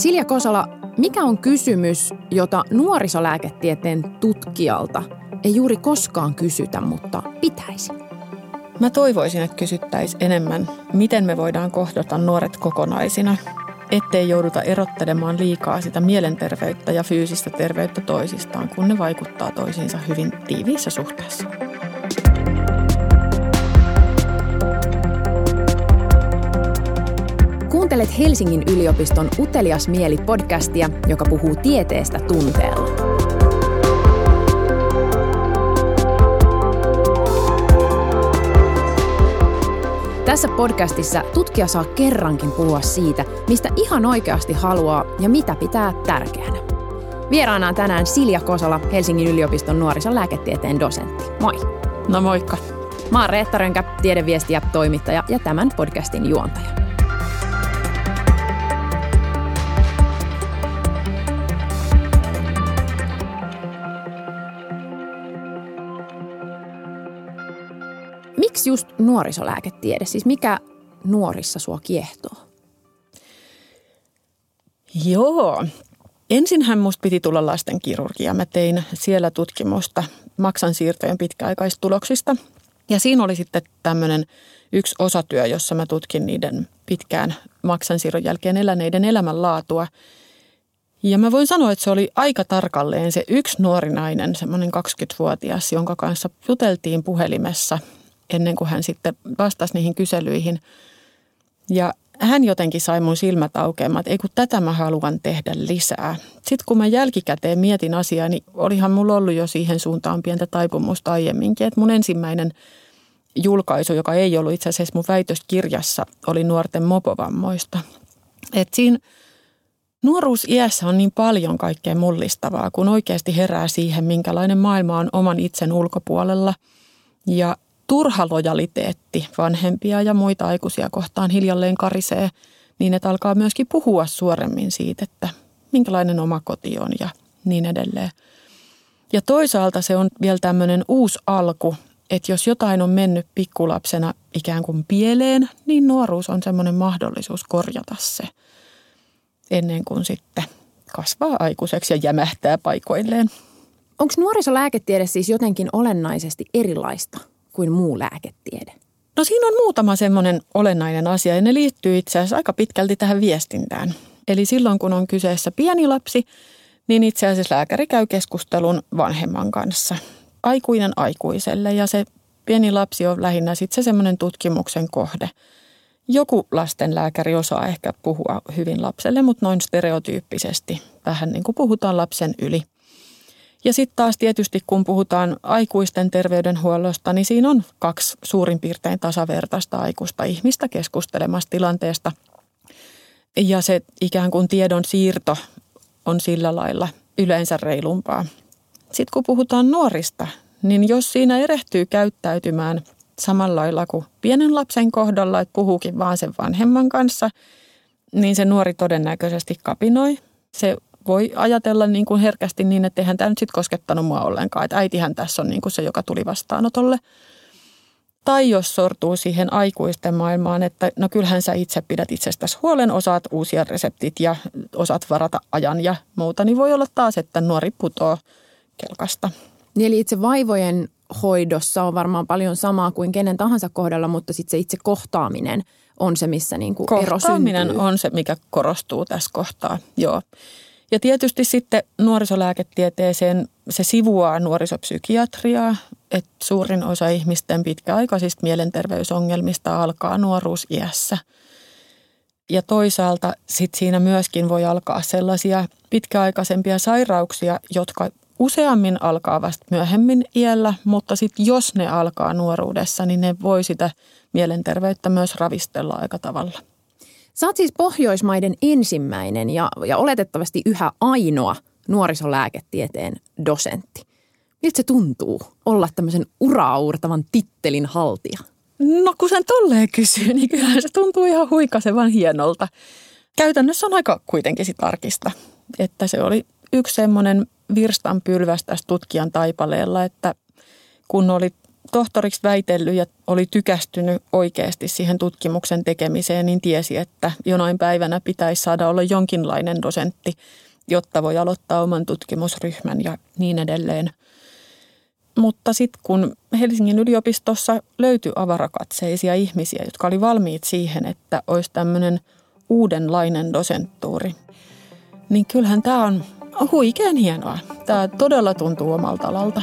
Silja Kosola, mikä on kysymys, jota nuorisolääketieteen tutkijalta ei juuri koskaan kysytä, mutta pitäisi? Mä toivoisin, että kysyttäisiin enemmän, miten me voidaan kohdata nuoret kokonaisina, ettei jouduta erottelemaan liikaa sitä mielenterveyttä ja fyysistä terveyttä toisistaan, kun ne vaikuttaa toisiinsa hyvin tiiviissä suhteessa. Kuuntelet Helsingin yliopiston Utelias mieli podcastia, joka puhuu tieteestä tunteella. Tässä podcastissa tutkija saa kerrankin puhua siitä, mistä ihan oikeasti haluaa ja mitä pitää tärkeänä. Vieraana on tänään Silja Kosola, Helsingin yliopiston nuorison lääketieteen dosentti. Moi! No moikka! Mä oon Reetta Rönkä, tiedeviestiä, toimittaja ja tämän podcastin juontaja. Miksi just nuorisolääketiede? Siis mikä nuorissa sua kiehtoo? Joo. Ensinhän musta piti tulla lastenkirurgia. Mä tein siellä tutkimusta maksan siirtojen pitkäaikaistuloksista. Ja siinä oli sitten tämmöinen yksi osatyö, jossa mä tutkin niiden pitkään maksan siirron jälkeen eläneiden elämänlaatua. Ja mä voin sanoa, että se oli aika tarkalleen se yksi nuori nainen, semmoinen 20-vuotias, jonka kanssa juteltiin puhelimessa – ennen kuin hän sitten vastasi niihin kyselyihin. Ja hän jotenkin sai mun silmät aukeamaan, että ei kun tätä mä haluan tehdä lisää. Sitten kun mä jälkikäteen mietin asiaa, niin olihan mulla ollut jo siihen suuntaan pientä taipumusta aiemminkin. Että mun ensimmäinen julkaisu, joka ei ollut itse asiassa mun väitöskirjassa, oli nuorten mopovammoista. Että siinä nuoruusiässä on niin paljon kaikkea mullistavaa, kun oikeasti herää siihen, minkälainen maailma on oman itsen ulkopuolella. Ja turha lojaliteetti vanhempia ja muita aikuisia kohtaan hiljalleen karisee niin, että alkaa myöskin puhua suoremmin siitä, että minkälainen oma koti on ja niin edelleen. Ja toisaalta se on vielä tämmöinen uusi alku, että jos jotain on mennyt pikkulapsena ikään kuin pieleen, niin nuoruus on semmoinen mahdollisuus korjata se ennen kuin sitten kasvaa aikuiseksi ja jämähtää paikoilleen. Onko nuorisolääketiede siis jotenkin olennaisesti erilaista kuin muu lääketiede? No siinä on muutama semmoinen olennainen asia ja ne liittyy itse asiassa aika pitkälti tähän viestintään. Eli silloin kun on kyseessä pieni lapsi, niin itse asiassa lääkäri käy keskustelun vanhemman kanssa. Aikuinen aikuiselle ja se pieni lapsi on lähinnä sitten se semmoinen tutkimuksen kohde. Joku lastenlääkäri osaa ehkä puhua hyvin lapselle, mutta noin stereotyyppisesti vähän niin kuin puhutaan lapsen yli – ja sitten taas tietysti kun puhutaan aikuisten terveydenhuollosta, niin siinä on kaksi suurin piirtein tasavertaista aikuista ihmistä keskustelemassa tilanteesta. Ja se ikään kuin tiedon siirto on sillä lailla yleensä reilumpaa. Sitten kun puhutaan nuorista, niin jos siinä erehtyy käyttäytymään samalla lailla kuin pienen lapsen kohdalla, että puhuukin vaan sen vanhemman kanssa, niin se nuori todennäköisesti kapinoi. Se voi ajatella niin kuin herkästi niin, että eihän tämä nyt sitten koskettanut mua ollenkaan. Että äitihän tässä on niin kuin se, joka tuli vastaanotolle. Tai jos sortuu siihen aikuisten maailmaan, että no kyllähän sä itse pidät itsestäsi huolen, osaat uusia reseptit ja osaat varata ajan ja muuta, niin voi olla taas, että nuori putoo kelkasta. Niin eli itse vaivojen hoidossa on varmaan paljon samaa kuin kenen tahansa kohdalla, mutta sitten se itse kohtaaminen on se, missä niin kuin ero syntyy. on se, mikä korostuu tässä kohtaa, joo. Ja tietysti sitten nuorisolääketieteeseen se sivuaa nuorisopsykiatriaa, että suurin osa ihmisten pitkäaikaisista mielenterveysongelmista alkaa nuoruusiässä. Ja toisaalta sit siinä myöskin voi alkaa sellaisia pitkäaikaisempia sairauksia, jotka useammin alkaa vasta myöhemmin iällä, mutta sitten jos ne alkaa nuoruudessa, niin ne voi sitä mielenterveyttä myös ravistella aika tavalla. Sä oot siis Pohjoismaiden ensimmäinen ja, ja oletettavasti yhä ainoa nuorisolääketieteen dosentti. Miltä se tuntuu olla tämmöisen uraurtavan tittelin haltija? No kun sen tolleen kysyy, niin kyllä se tuntuu ihan huikasevan hienolta. Käytännössä on aika kuitenkin sit arkista, että se oli yksi semmoinen virstanpylväs tässä tutkijan taipaleella, että kun oli tohtoriksi väitellyt ja oli tykästynyt oikeasti siihen tutkimuksen tekemiseen, niin tiesi, että jonain päivänä pitäisi saada olla jonkinlainen dosentti, jotta voi aloittaa oman tutkimusryhmän ja niin edelleen. Mutta sitten kun Helsingin yliopistossa löytyi avarakatseisia ihmisiä, jotka oli valmiit siihen, että olisi tämmöinen uudenlainen dosenttuuri, niin kyllähän tämä on huikean hienoa. Tämä todella tuntuu omalta alalta.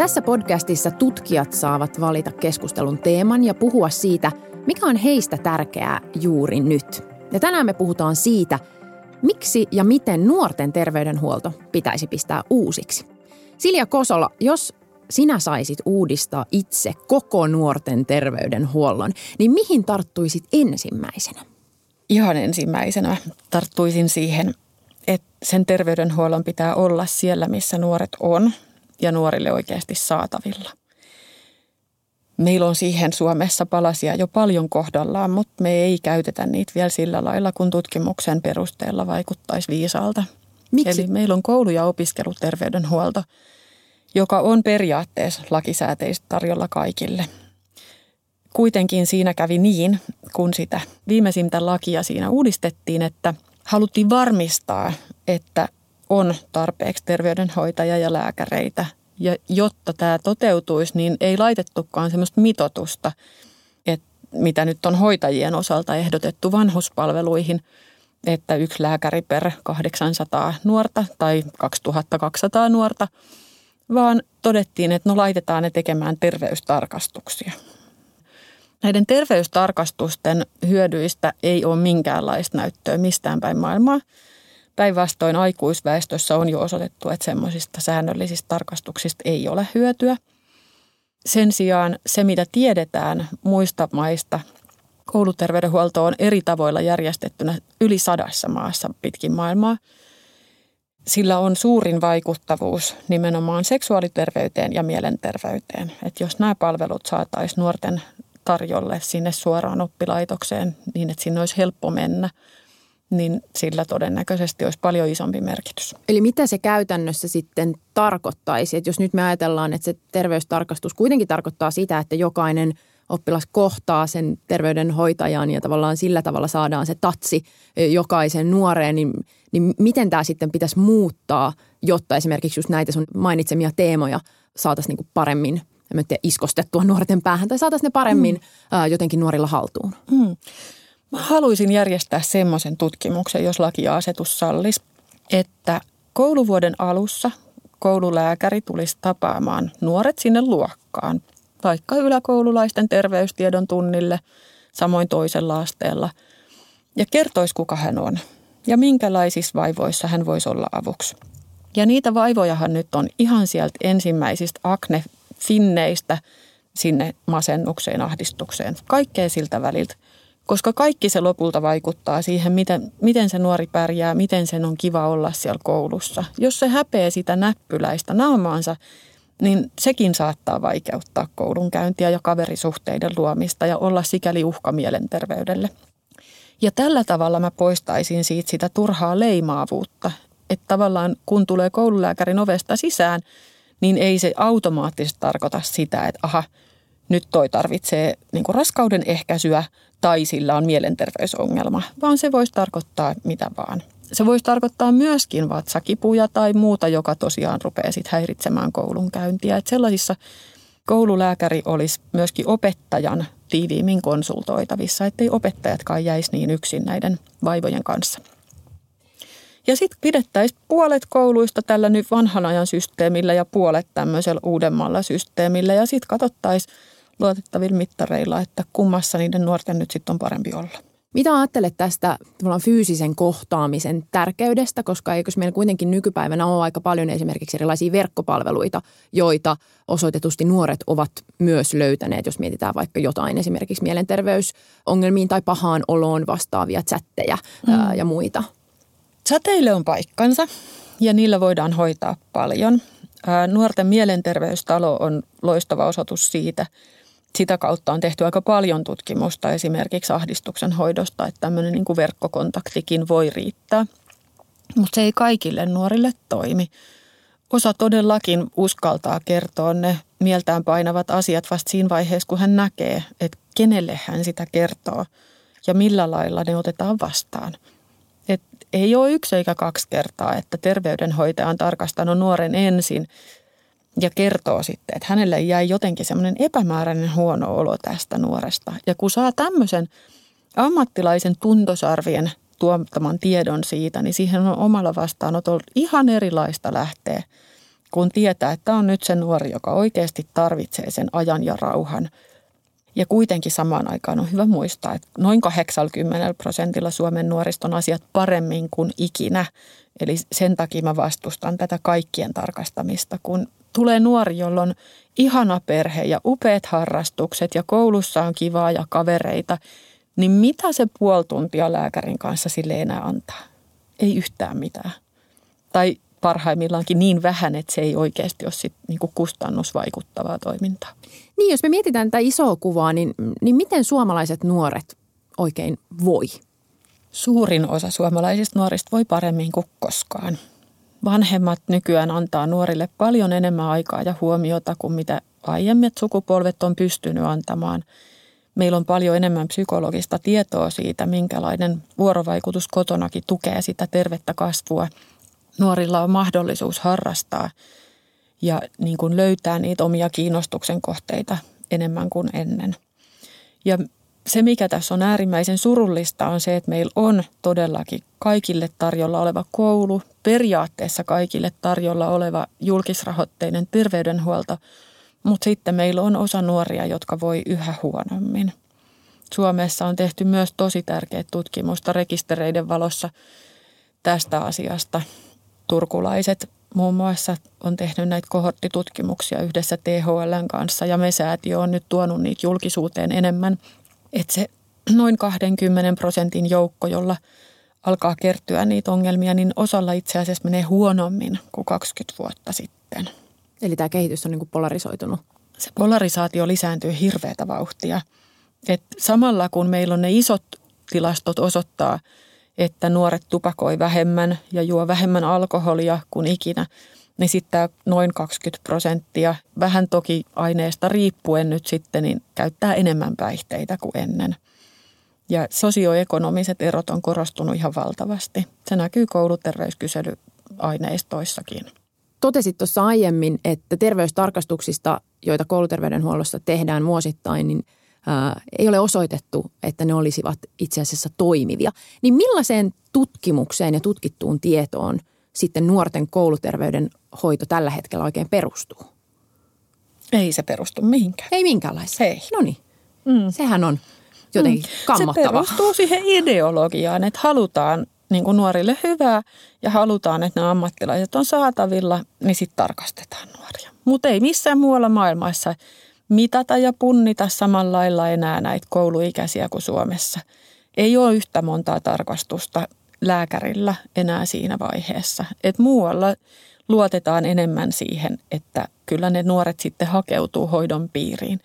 Tässä podcastissa tutkijat saavat valita keskustelun teeman ja puhua siitä, mikä on heistä tärkeää juuri nyt. Ja tänään me puhutaan siitä, miksi ja miten nuorten terveydenhuolto pitäisi pistää uusiksi. Silja Kosola, jos sinä saisit uudistaa itse koko nuorten terveydenhuollon, niin mihin tarttuisit ensimmäisenä? Ihan ensimmäisenä tarttuisin siihen, että sen terveydenhuollon pitää olla siellä, missä nuoret on – ja nuorille oikeasti saatavilla. Meillä on siihen Suomessa palasia jo paljon kohdallaan, mutta me ei käytetä niitä vielä sillä lailla, kun tutkimuksen perusteella vaikuttaisi viisaalta. Miksi? Eli meillä on koulu- ja opiskeluterveydenhuolto, joka on periaatteessa lakisääteistä tarjolla kaikille. Kuitenkin siinä kävi niin, kun sitä viimeisintä lakia siinä uudistettiin, että haluttiin varmistaa, että on tarpeeksi terveydenhoitajia ja lääkäreitä. Ja jotta tämä toteutuisi, niin ei laitettukaan sellaista mitotusta, että mitä nyt on hoitajien osalta ehdotettu vanhuspalveluihin, että yksi lääkäri per 800 nuorta tai 2200 nuorta, vaan todettiin, että no laitetaan ne tekemään terveystarkastuksia. Näiden terveystarkastusten hyödyistä ei ole minkäänlaista näyttöä mistään päin maailmaa. Päinvastoin aikuisväestössä on jo osoitettu, että semmoisista säännöllisistä tarkastuksista ei ole hyötyä. Sen sijaan se, mitä tiedetään muista maista, kouluterveydenhuolto on eri tavoilla järjestettynä yli sadassa maassa pitkin maailmaa. Sillä on suurin vaikuttavuus nimenomaan seksuaaliterveyteen ja mielenterveyteen. Että jos nämä palvelut saataisiin nuorten tarjolle sinne suoraan oppilaitokseen niin, että sinne olisi helppo mennä – niin sillä todennäköisesti olisi paljon isompi merkitys. Eli mitä se käytännössä sitten tarkoittaisi? Että jos nyt me ajatellaan, että se terveystarkastus kuitenkin tarkoittaa sitä, että jokainen oppilas kohtaa sen terveydenhoitajan ja tavallaan sillä tavalla saadaan se tatsi jokaisen nuoreen, niin, niin miten tämä sitten pitäisi muuttaa, jotta esimerkiksi just näitä sun mainitsemia teemoja saataisiin niin paremmin en tiedä, iskostettua nuorten päähän tai saataisiin ne paremmin mm. ää, jotenkin nuorilla haltuun? Mm. Mä haluaisin järjestää semmoisen tutkimuksen, jos laki ja asetus sallis, että kouluvuoden alussa koululääkäri tulisi tapaamaan nuoret sinne luokkaan, vaikka yläkoululaisten terveystiedon tunnille, samoin toisella asteella, ja kertoisi, kuka hän on ja minkälaisissa vaivoissa hän voisi olla avuksi. Ja niitä vaivojahan nyt on ihan sieltä ensimmäisistä akne-finneistä sinne masennukseen, ahdistukseen, kaikkea siltä väliltä – koska kaikki se lopulta vaikuttaa siihen, miten, miten se nuori pärjää, miten sen on kiva olla siellä koulussa. Jos se häpeää sitä näppyläistä naamaansa, niin sekin saattaa vaikeuttaa koulunkäyntiä ja kaverisuhteiden luomista ja olla sikäli uhka mielenterveydelle. Ja tällä tavalla mä poistaisin siitä sitä turhaa leimaavuutta, että tavallaan kun tulee koululääkärin ovesta sisään, niin ei se automaattisesti tarkoita sitä, että aha, nyt toi tarvitsee niin raskauden ehkäisyä tai sillä on mielenterveysongelma, vaan se voisi tarkoittaa mitä vaan. Se voisi tarkoittaa myöskin vatsakipuja tai muuta, joka tosiaan rupeaa sitten häiritsemään koulunkäyntiä. Että sellaisissa koululääkäri olisi myöskin opettajan tiiviimmin konsultoitavissa, ettei opettajatkaan jäisi niin yksin näiden vaivojen kanssa. Ja sitten pidettäisiin puolet kouluista tällä nyt vanhan ajan systeemillä ja puolet tämmöisellä uudemmalla systeemillä. Ja sitten katsottaisiin luotettavilla mittareilla, että kummassa niiden nuorten nyt sitten on parempi olla. Mitä ajattelet tästä fyysisen kohtaamisen tärkeydestä, koska eikös meillä kuitenkin nykypäivänä ole aika paljon esimerkiksi erilaisia verkkopalveluita, joita osoitetusti nuoret ovat myös löytäneet, jos mietitään vaikka jotain esimerkiksi mielenterveysongelmiin tai pahaan oloon vastaavia chatteja mm. ja muita. Chateille on paikkansa ja niillä voidaan hoitaa paljon. Nuorten mielenterveystalo on loistava osoitus siitä – sitä kautta on tehty aika paljon tutkimusta esimerkiksi ahdistuksen hoidosta, että tämmöinen niin kuin verkkokontaktikin voi riittää. Mutta se ei kaikille nuorille toimi. Osa todellakin uskaltaa kertoa ne mieltään painavat asiat vasta siinä vaiheessa, kun hän näkee, että kenelle hän sitä kertoo ja millä lailla ne otetaan vastaan. Et ei ole yksi eikä kaksi kertaa, että terveydenhoitaja on tarkastanut nuoren ensin ja kertoo sitten, että hänelle jäi jotenkin semmoinen epämääräinen huono olo tästä nuoresta. Ja kun saa tämmöisen ammattilaisen tuntosarvien tuottaman tiedon siitä, niin siihen on omalla vastaanotolla ihan erilaista lähteä, kun tietää, että on nyt se nuori, joka oikeasti tarvitsee sen ajan ja rauhan. Ja kuitenkin samaan aikaan on hyvä muistaa, että noin 80 prosentilla Suomen nuorista on asiat paremmin kuin ikinä. Eli sen takia mä vastustan tätä kaikkien tarkastamista, kun tulee nuori, jolla on ihana perhe ja upeat harrastukset ja koulussa on kivaa ja kavereita, niin mitä se puoli tuntia lääkärin kanssa sille enää antaa? Ei yhtään mitään. Tai parhaimmillaankin niin vähän, että se ei oikeasti ole sit niinku kustannusvaikuttavaa toimintaa. Niin, jos me mietitään tätä isoa kuvaa, niin, niin miten suomalaiset nuoret oikein voi? Suurin osa suomalaisista nuorista voi paremmin kuin koskaan. Vanhemmat nykyään antaa nuorille paljon enemmän aikaa ja huomiota kuin mitä aiemmat sukupolvet on pystynyt antamaan. Meillä on paljon enemmän psykologista tietoa siitä, minkälainen vuorovaikutus kotonakin tukee sitä tervettä kasvua. Nuorilla on mahdollisuus harrastaa ja niin kuin löytää niitä omia kiinnostuksen kohteita enemmän kuin ennen. Ja se, mikä tässä on äärimmäisen surullista, on se, että meillä on todellakin kaikille tarjolla oleva koulu, periaatteessa kaikille tarjolla oleva julkisrahoitteinen terveydenhuolto, mutta sitten meillä on osa nuoria, jotka voi yhä huonommin. Suomessa on tehty myös tosi tärkeä tutkimusta rekistereiden valossa tästä asiasta. Turkulaiset muun muassa on tehnyt näitä kohorttitutkimuksia yhdessä THLn kanssa ja me säätiö on nyt tuonut niitä julkisuuteen enemmän – että se noin 20 prosentin joukko, jolla alkaa kertyä niitä ongelmia, niin osalla itse asiassa menee huonommin kuin 20 vuotta sitten. Eli tämä kehitys on niin kuin polarisoitunut? Se polarisaatio lisääntyy hirveätä vauhtia. Et samalla kun meillä on ne isot tilastot osoittaa, että nuoret tupakoi vähemmän ja juo vähemmän alkoholia kuin ikinä, niin sitten noin 20 prosenttia, vähän toki aineesta riippuen nyt sitten, niin käyttää enemmän päihteitä kuin ennen. Ja sosioekonomiset erot on korostunut ihan valtavasti. Se näkyy kouluterveyskysely-aineistoissakin. Totesit tuossa aiemmin, että terveystarkastuksista, joita kouluterveydenhuollossa tehdään vuosittain, niin ää, ei ole osoitettu, että ne olisivat itse asiassa toimivia. Niin millaiseen tutkimukseen ja tutkittuun tietoon – sitten nuorten kouluterveyden hoito tällä hetkellä oikein perustuu? Ei se perustu mihinkään. Ei minkäänlaiseen. Ei. No niin. Mm. Sehän on jotenkin mm. kammottavaa. Se perustuu siihen ideologiaan, että halutaan niin kuin nuorille hyvää ja halutaan, että nämä ammattilaiset on saatavilla, niin sitten tarkastetaan nuoria. Mutta ei missään muualla maailmassa mitata ja punnita samalla lailla enää näitä kouluikäisiä kuin Suomessa. Ei ole yhtä montaa tarkastusta lääkärillä enää siinä vaiheessa. Et muualla luotetaan enemmän siihen, että kyllä ne nuoret sitten hakeutuu hoidon piiriin.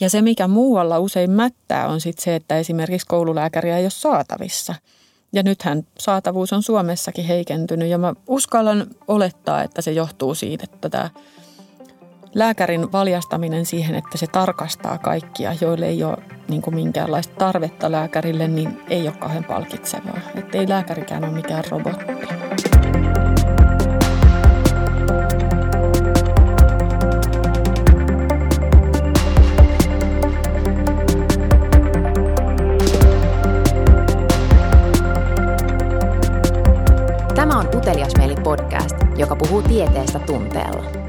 Ja se, mikä muualla usein mättää, on sitten se, että esimerkiksi koululääkäriä ei ole saatavissa. Ja nythän saatavuus on Suomessakin heikentynyt ja mä uskallan olettaa, että se johtuu siitä, että tämä lääkärin valjastaminen siihen, että se tarkastaa kaikkia, joille ei ole niin kuin minkäänlaista tarvetta lääkärille, niin ei ole kauhean palkitsevaa. Että ei lääkärikään ole mikään robotti. Tämä on Utelias Mieli podcast, joka puhuu tieteestä tunteella.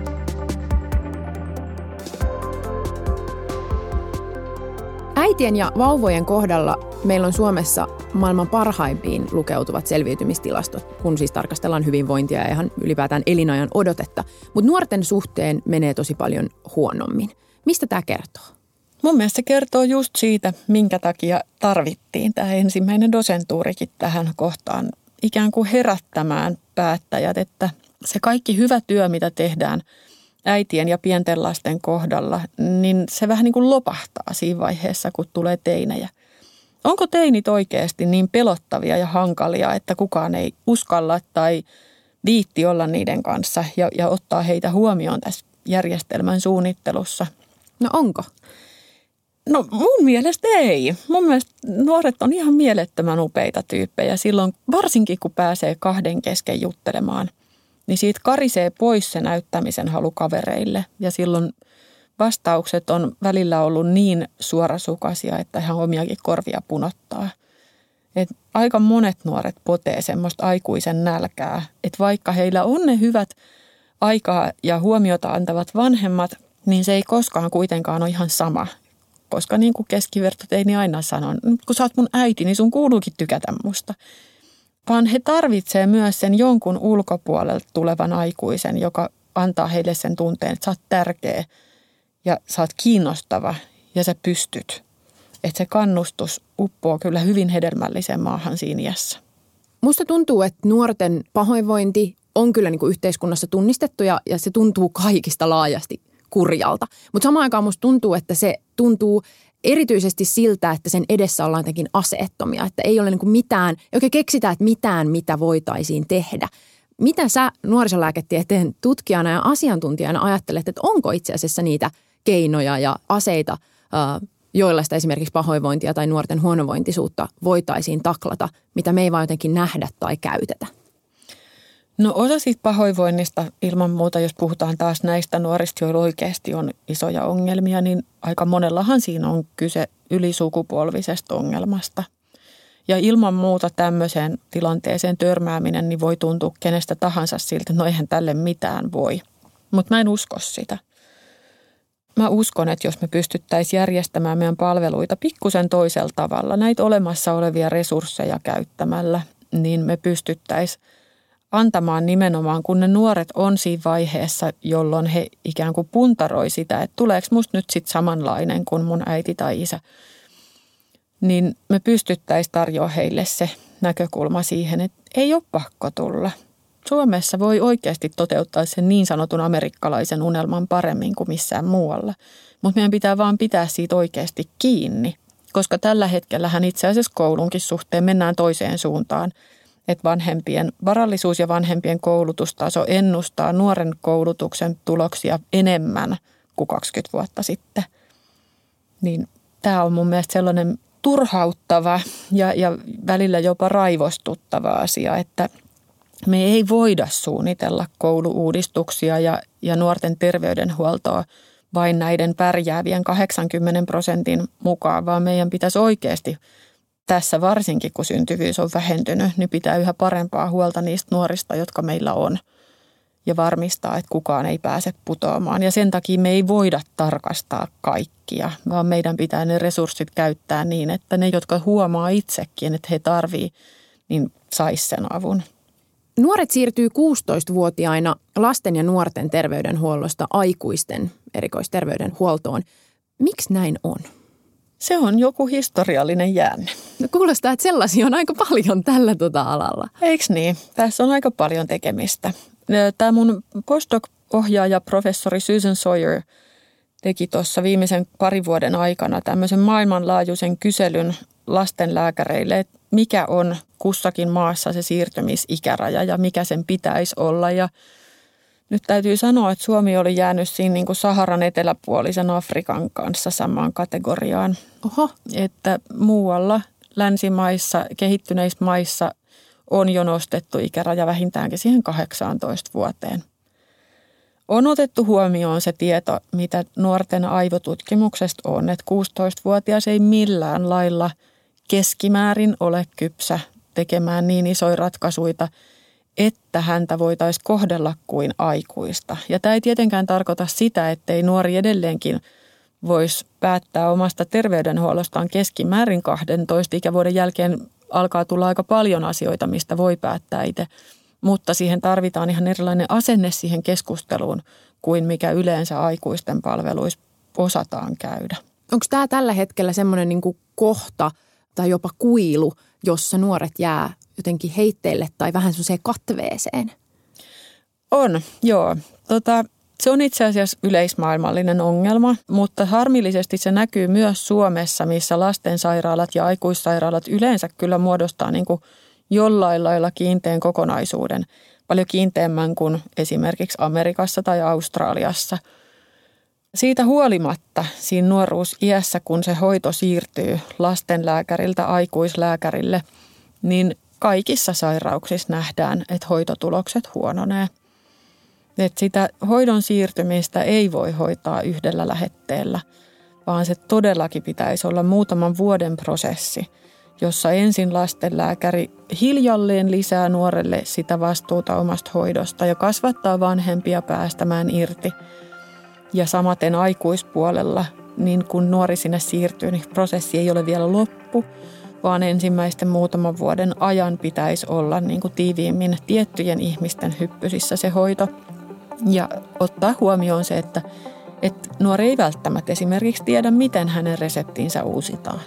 Äitien ja vauvojen kohdalla meillä on Suomessa maailman parhaimpiin lukeutuvat selviytymistilastot, kun siis tarkastellaan hyvinvointia ja ihan ylipäätään elinajan odotetta. Mutta nuorten suhteen menee tosi paljon huonommin. Mistä tämä kertoo? Mun mielestä se kertoo just siitä, minkä takia tarvittiin tämä ensimmäinen dosentuurikin tähän kohtaan. Ikään kuin herättämään päättäjät, että se kaikki hyvä työ, mitä tehdään äitien ja pienten lasten kohdalla, niin se vähän niin kuin lopahtaa siinä vaiheessa, kun tulee teinejä. Onko teinit oikeasti niin pelottavia ja hankalia, että kukaan ei uskalla tai viitti olla niiden kanssa ja, ja ottaa heitä huomioon tässä järjestelmän suunnittelussa? No onko? No mun mielestä ei. Mun mielestä nuoret on ihan mielettömän upeita tyyppejä silloin, varsinkin kun pääsee kahden kesken juttelemaan. Niin siitä karisee pois se näyttämisen halu kavereille ja silloin vastaukset on välillä ollut niin suorasukaisia, että ihan omiakin korvia punottaa. Et aika monet nuoret potee semmoista aikuisen nälkää, että vaikka heillä on ne hyvät aikaa ja huomiota antavat vanhemmat, niin se ei koskaan kuitenkaan ole ihan sama, koska niin kuin keskivertoteini aina sanon, kun sä oot mun äiti, niin sun kuuluukin tykätä musta. Vaan he tarvitsee myös sen jonkun ulkopuolelta tulevan aikuisen, joka antaa heille sen tunteen, että sä oot tärkeä ja sä oot kiinnostava ja sä pystyt. Että se kannustus uppoo kyllä hyvin hedelmälliseen maahan siinä iässä. Musta tuntuu, että nuorten pahoinvointi on kyllä niin kuin yhteiskunnassa tunnistettu ja, ja se tuntuu kaikista laajasti kurjalta. Mutta samaan aikaan musta tuntuu, että se tuntuu erityisesti siltä, että sen edessä ollaan jotenkin aseettomia, että ei ole niin kuin mitään, oikein keksitä, että mitään, mitä voitaisiin tehdä. Mitä sä nuorisolääketieteen tutkijana ja asiantuntijana ajattelet, että onko itse asiassa niitä keinoja ja aseita, joilla sitä esimerkiksi pahoinvointia tai nuorten huonovointisuutta voitaisiin taklata, mitä me ei vaan jotenkin nähdä tai käytetä? No osa siitä pahoinvoinnista ilman muuta, jos puhutaan taas näistä nuorista, joilla oikeasti on isoja ongelmia, niin aika monellahan siinä on kyse ylisukupolvisesta ongelmasta. Ja ilman muuta tämmöiseen tilanteeseen törmääminen niin voi tuntua kenestä tahansa siltä, no eihän tälle mitään voi. Mutta mä en usko sitä. Mä uskon, että jos me pystyttäisiin järjestämään meidän palveluita pikkusen toisella tavalla, näitä olemassa olevia resursseja käyttämällä, niin me pystyttäisiin antamaan nimenomaan, kun ne nuoret on siinä vaiheessa, jolloin he ikään kuin puntaroi sitä, että tuleeko musta nyt sitten samanlainen kuin mun äiti tai isä. Niin me pystyttäisiin tarjoamaan heille se näkökulma siihen, että ei ole pakko tulla. Suomessa voi oikeasti toteuttaa sen niin sanotun amerikkalaisen unelman paremmin kuin missään muualla. Mutta meidän pitää vaan pitää siitä oikeasti kiinni, koska tällä hetkellähän itse asiassa koulunkin suhteen mennään toiseen suuntaan – että vanhempien varallisuus ja vanhempien koulutustaso ennustaa nuoren koulutuksen tuloksia enemmän kuin 20 vuotta sitten. Niin tämä on mun mielestä sellainen turhauttava ja, ja välillä jopa raivostuttava asia, että me ei voida suunnitella kouluuudistuksia ja, ja nuorten terveydenhuoltoa vain näiden pärjäävien 80 prosentin mukaan, vaan meidän pitäisi oikeasti – tässä varsinkin, kun syntyvyys on vähentynyt, niin pitää yhä parempaa huolta niistä nuorista, jotka meillä on ja varmistaa, että kukaan ei pääse putoamaan. Ja sen takia me ei voida tarkastaa kaikkia, vaan meidän pitää ne resurssit käyttää niin, että ne, jotka huomaa itsekin, että he tarvii, niin sais sen avun. Nuoret siirtyy 16-vuotiaina lasten ja nuorten terveydenhuollosta aikuisten erikoisterveydenhuoltoon. Miksi näin on? Se on joku historiallinen jäänne. No kuulostaa, että sellaisia on aika paljon tällä tota alalla. Eiks niin? Tässä on aika paljon tekemistä. Tämä mun postdoc-ohjaaja, professori Susan Sawyer, teki tuossa viimeisen parin vuoden aikana tämmöisen maailmanlaajuisen kyselyn lastenlääkäreille, että mikä on kussakin maassa se siirtymisikäraja ja mikä sen pitäisi olla. Ja nyt täytyy sanoa, että Suomi oli jäänyt siinä niin kuin Saharan eteläpuolisen Afrikan kanssa samaan kategoriaan. Oho. Että muualla länsimaissa, kehittyneissä maissa on jo nostettu ikäraja vähintäänkin siihen 18 vuoteen. On otettu huomioon se tieto, mitä nuorten aivotutkimuksesta on, että 16-vuotias ei millään lailla keskimäärin ole kypsä tekemään niin isoja ratkaisuja – että häntä voitaisiin kohdella kuin aikuista. Ja tämä ei tietenkään tarkoita sitä, ettei nuori edelleenkin voisi päättää omasta terveydenhuollostaan keskimäärin 12 ikävuoden jälkeen alkaa tulla aika paljon asioita, mistä voi päättää itse. Mutta siihen tarvitaan ihan erilainen asenne siihen keskusteluun kuin mikä yleensä aikuisten palveluissa osataan käydä. Onko tämä tällä hetkellä semmoinen niin kohta tai jopa kuilu, jossa nuoret jää jotenkin heitteille tai vähän semmoiseen katveeseen? On, joo. Tota, Se on itse asiassa yleismaailmallinen ongelma, mutta harmillisesti se näkyy myös Suomessa, missä lastensairaalat ja aikuissairaalat yleensä kyllä muodostaa niin kuin jollain lailla kiinteän kokonaisuuden, paljon kiinteämmän kuin esimerkiksi Amerikassa tai Australiassa. Siitä huolimatta siinä nuoruusiässä, kun se hoito siirtyy lastenlääkäriltä aikuislääkärille, niin kaikissa sairauksissa nähdään, että hoitotulokset huononee. Että sitä hoidon siirtymistä ei voi hoitaa yhdellä lähetteellä, vaan se todellakin pitäisi olla muutaman vuoden prosessi, jossa ensin lastenlääkäri hiljalleen lisää nuorelle sitä vastuuta omasta hoidosta ja kasvattaa vanhempia päästämään irti. Ja samaten aikuispuolella, niin kun nuori sinne siirtyy, niin prosessi ei ole vielä loppu, vaan ensimmäisten muutaman vuoden ajan pitäisi olla niin kuin tiiviimmin tiettyjen ihmisten hyppysissä se hoito. Ja ottaa huomioon se, että, että nuori ei välttämättä esimerkiksi tiedä, miten hänen reseptinsä uusitaan.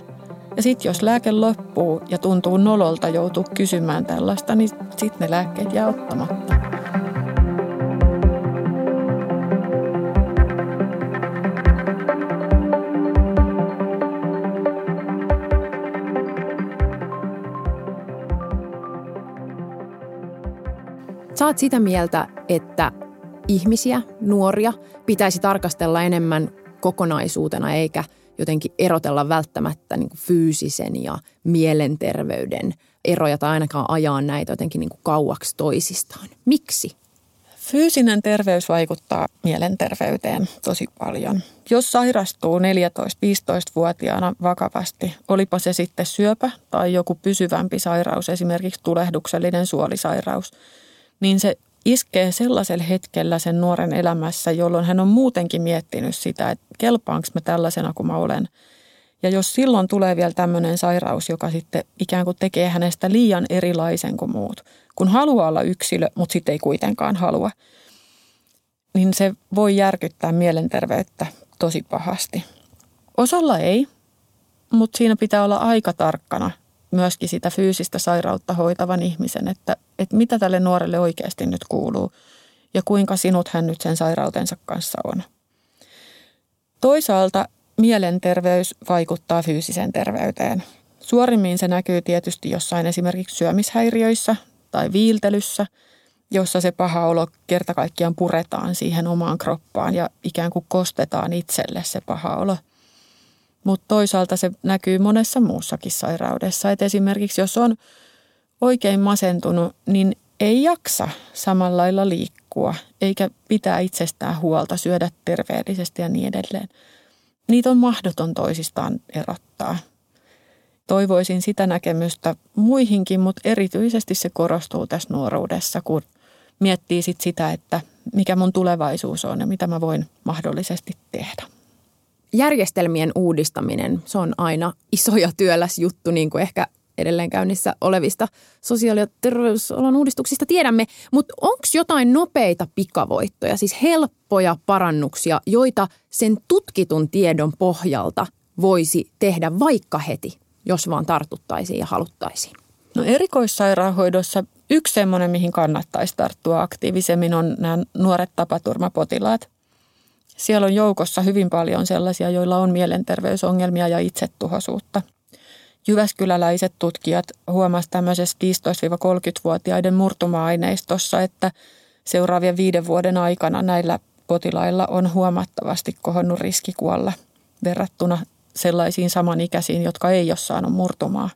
Ja sitten jos lääke loppuu ja tuntuu nololta joutua kysymään tällaista, niin sitten ne lääkkeet jää ottamatta. Oot sitä mieltä, että ihmisiä, nuoria, pitäisi tarkastella enemmän kokonaisuutena eikä jotenkin erotella välttämättä niin fyysisen ja mielenterveyden eroja tai ainakaan ajaa näitä jotenkin niin kauaksi toisistaan. Miksi? Fyysinen terveys vaikuttaa tosi paljon. Jos sairastuu 14-15-vuotiaana vakavasti, olipa se sitten syöpä tai joku pysyvämpi sairaus, esimerkiksi tulehduksellinen suolisairaus – niin se iskee sellaisella hetkellä sen nuoren elämässä, jolloin hän on muutenkin miettinyt sitä, että kelpaanko mä tällaisena kuin mä olen. Ja jos silloin tulee vielä tämmöinen sairaus, joka sitten ikään kuin tekee hänestä liian erilaisen kuin muut, kun haluaa olla yksilö, mutta sitten ei kuitenkaan halua, niin se voi järkyttää mielenterveyttä tosi pahasti. Osalla ei, mutta siinä pitää olla aika tarkkana – myöskin sitä fyysistä sairautta hoitavan ihmisen, että, että mitä tälle nuorelle oikeasti nyt kuuluu ja kuinka sinut hän nyt sen sairautensa kanssa on. Toisaalta mielenterveys vaikuttaa fyysiseen terveyteen. Suorimmin se näkyy tietysti jossain esimerkiksi syömishäiriöissä tai viiltelyssä, jossa se paha olo kerta kaikkiaan puretaan siihen omaan kroppaan ja ikään kuin kostetaan itselle se paha olo – mutta toisaalta se näkyy monessa muussakin sairaudessa. Et esimerkiksi jos on oikein masentunut, niin ei jaksa samalla lailla liikkua, eikä pitää itsestään huolta, syödä terveellisesti ja niin edelleen. Niitä on mahdoton toisistaan erottaa. Toivoisin sitä näkemystä muihinkin, mutta erityisesti se korostuu tässä nuoruudessa, kun miettii sit sitä, että mikä mun tulevaisuus on ja mitä mä voin mahdollisesti tehdä järjestelmien uudistaminen, se on aina iso ja työläs juttu, niin kuin ehkä edelleen käynnissä olevista sosiaali- ja terveysalan uudistuksista tiedämme, mutta onko jotain nopeita pikavoittoja, siis helppoja parannuksia, joita sen tutkitun tiedon pohjalta voisi tehdä vaikka heti, jos vaan tartuttaisiin ja haluttaisiin? No erikoissairaanhoidossa yksi semmoinen, mihin kannattaisi tarttua aktiivisemmin, on nämä nuoret tapaturmapotilaat. Siellä on joukossa hyvin paljon sellaisia, joilla on mielenterveysongelmia ja itsetuhoisuutta. Jyväskyläläiset tutkijat huomasivat tämmöisessä 15-30-vuotiaiden murtuma-aineistossa, että seuraavien viiden vuoden aikana näillä potilailla on huomattavasti kohonnut riski kuolla verrattuna sellaisiin samanikäisiin, jotka ei ole saanut murtumaa.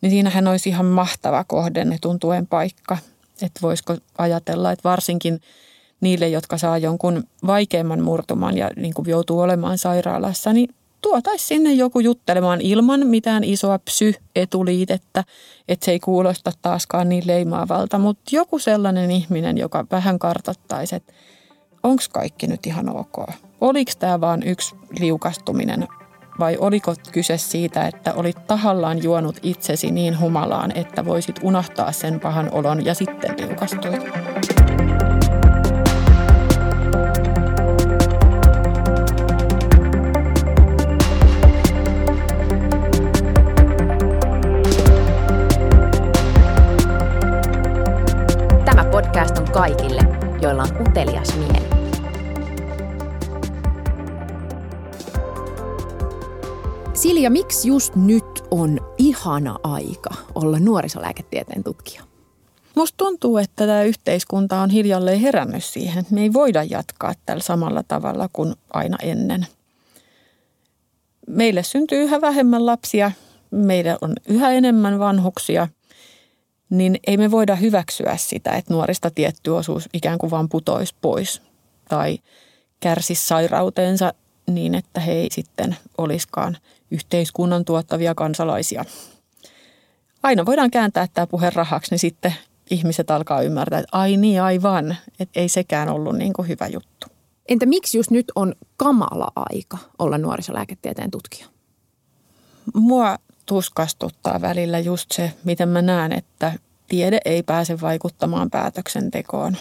Niin siinähän olisi ihan mahtava kohdennetun tuen paikka. Että voisiko ajatella, että varsinkin – niille, jotka saa jonkun vaikeamman murtuman ja niin kuin joutuu olemaan sairaalassa, niin tuotaisi sinne joku juttelemaan ilman mitään isoa psy-etuliitettä, että se ei kuulosta taaskaan niin leimaavalta, mutta joku sellainen ihminen, joka vähän kartoittaisi, että onko kaikki nyt ihan ok? Oliko tämä vain yksi liukastuminen vai oliko kyse siitä, että olit tahallaan juonut itsesi niin humalaan, että voisit unohtaa sen pahan olon ja sitten liukastuit? utvecklas mer. Silja, miksi just nyt on ihana aika olla nuorisolääketieteen tutkija? Musta tuntuu, että tämä yhteiskunta on hiljalleen herännyt siihen. Me ei voida jatkaa tällä samalla tavalla kuin aina ennen. Meille syntyy yhä vähemmän lapsia, meillä on yhä enemmän vanhuksia – niin ei me voida hyväksyä sitä, että nuorista tietty osuus ikään kuin vaan putoisi pois tai kärsisi sairauteensa niin, että he ei sitten olisikaan yhteiskunnan tuottavia kansalaisia. Aina voidaan kääntää tämä puhe rahaksi, niin sitten ihmiset alkaa ymmärtää, että ai niin, aivan, että ei sekään ollut niin kuin hyvä juttu. Entä miksi just nyt on kamala aika olla nuorisolääketieteen tutkija? Mua tuskastuttaa välillä just se, miten mä näen, että tiede ei pääse vaikuttamaan päätöksentekoon.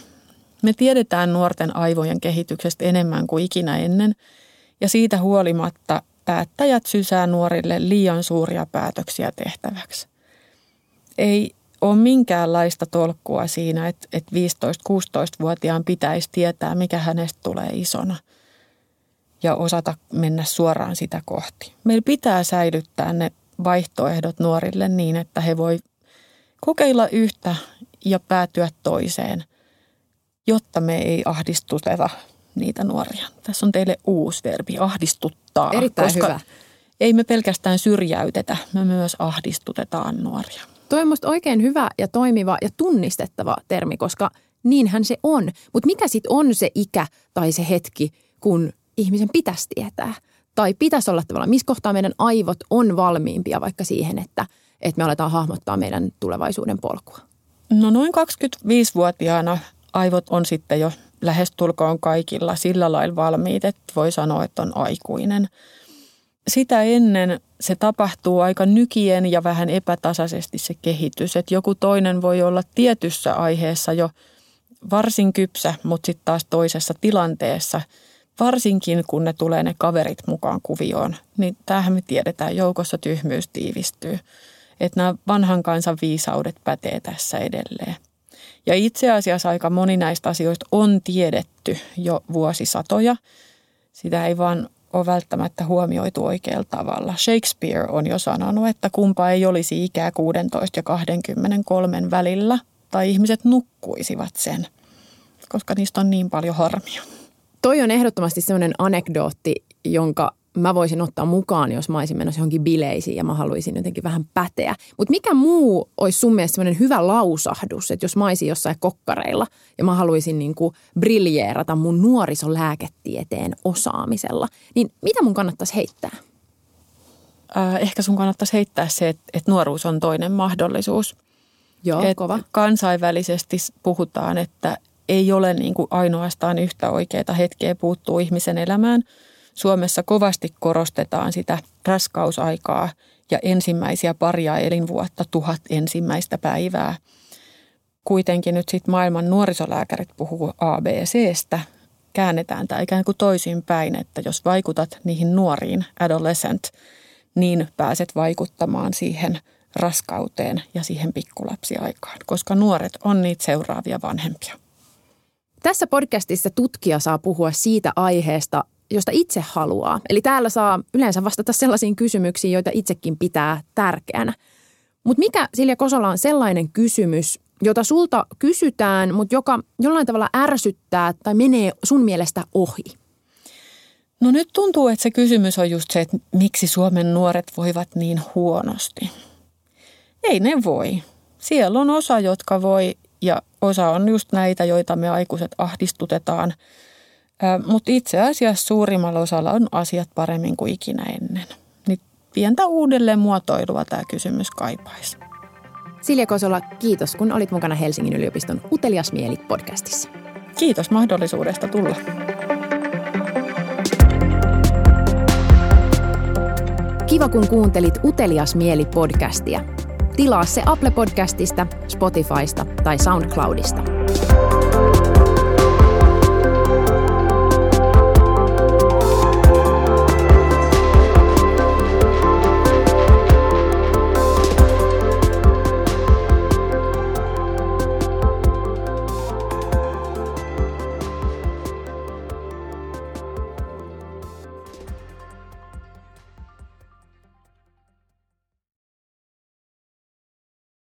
Me tiedetään nuorten aivojen kehityksestä enemmän kuin ikinä ennen, ja siitä huolimatta päättäjät sysää nuorille liian suuria päätöksiä tehtäväksi. Ei ole minkäänlaista tolkkua siinä, että, että 15-16-vuotiaan pitäisi tietää, mikä hänestä tulee isona ja osata mennä suoraan sitä kohti. Meillä pitää säilyttää ne vaihtoehdot nuorille niin, että he voi kokeilla yhtä ja päätyä toiseen, jotta me ei ahdistuteta niitä nuoria. Tässä on teille uusi verbi, ahdistuttaa. Erittäin koska hyvä. ei me pelkästään syrjäytetä, me myös ahdistutetaan nuoria. Toi on oikein hyvä ja toimiva ja tunnistettava termi, koska niinhän se on. Mutta mikä sitten on se ikä tai se hetki, kun ihmisen pitäisi tietää? Tai pitäisi olla tavallaan, missä kohtaa meidän aivot on valmiimpia vaikka siihen, että, että me aletaan hahmottaa meidän tulevaisuuden polkua? No noin 25-vuotiaana aivot on sitten jo lähestulkoon kaikilla sillä lailla valmiit, että voi sanoa, että on aikuinen – sitä ennen se tapahtuu aika nykien ja vähän epätasaisesti se kehitys. Että joku toinen voi olla tietyssä aiheessa jo varsin kypsä, mutta sitten taas toisessa tilanteessa, varsinkin kun ne tulee ne kaverit mukaan kuvioon, niin tämähän me tiedetään, joukossa tyhmyys tiivistyy. Että nämä vanhan kansan viisaudet pätee tässä edelleen. Ja itse asiassa aika moni näistä asioista on tiedetty jo vuosisatoja. Sitä ei vaan ole välttämättä huomioitu oikealla tavalla. Shakespeare on jo sanonut, että kumpa ei olisi ikää 16 ja 23 välillä, tai ihmiset nukkuisivat sen, koska niistä on niin paljon harmia. Toi on ehdottomasti sellainen anekdootti, jonka mä voisin ottaa mukaan, jos mä olisin menossa johonkin bileisiin ja mä haluaisin jotenkin vähän päteä. Mutta mikä muu olisi sun mielestä sellainen hyvä lausahdus, että jos mä olisin jossain kokkareilla ja mä haluaisin niin kuin briljeerata mun nuorisolääketieteen osaamisella, niin mitä mun kannattaisi heittää? Äh, ehkä sun kannattaisi heittää se, että, että nuoruus on toinen mahdollisuus. Joo, Et kova. Kansainvälisesti puhutaan, että ei ole niin kuin ainoastaan yhtä oikeaa hetkeä puuttuu ihmisen elämään – Suomessa kovasti korostetaan sitä raskausaikaa ja ensimmäisiä paria elinvuotta, tuhat ensimmäistä päivää. Kuitenkin nyt sitten maailman nuorisolääkärit puhuu ABCstä. Käännetään tämä ikään kuin toisinpäin, että jos vaikutat niihin nuoriin, adolescent, niin pääset vaikuttamaan siihen raskauteen ja siihen pikkulapsiaikaan, koska nuoret on niitä seuraavia vanhempia. Tässä podcastissa tutkija saa puhua siitä aiheesta, josta itse haluaa. Eli täällä saa yleensä vastata sellaisiin kysymyksiin, joita itsekin pitää tärkeänä. Mutta mikä Silja Kosola on sellainen kysymys, jota sulta kysytään, mutta joka jollain tavalla ärsyttää tai menee sun mielestä ohi? No nyt tuntuu, että se kysymys on just se, että miksi Suomen nuoret voivat niin huonosti. Ei ne voi. Siellä on osa, jotka voi ja osa on just näitä, joita me aikuiset ahdistutetaan – mutta itse asiassa suurimmalla osalla on asiat paremmin kuin ikinä ennen. Niin pientä uudelleen muotoilua tämä kysymys kaipaisi. Silja Kosola, kiitos kun olit mukana Helsingin yliopiston Utelias mieli podcastissa. Kiitos mahdollisuudesta tulla. Kiva kun kuuntelit Utelias mieli podcastia. Tilaa se Apple Podcastista, Spotifysta tai SoundCloudista.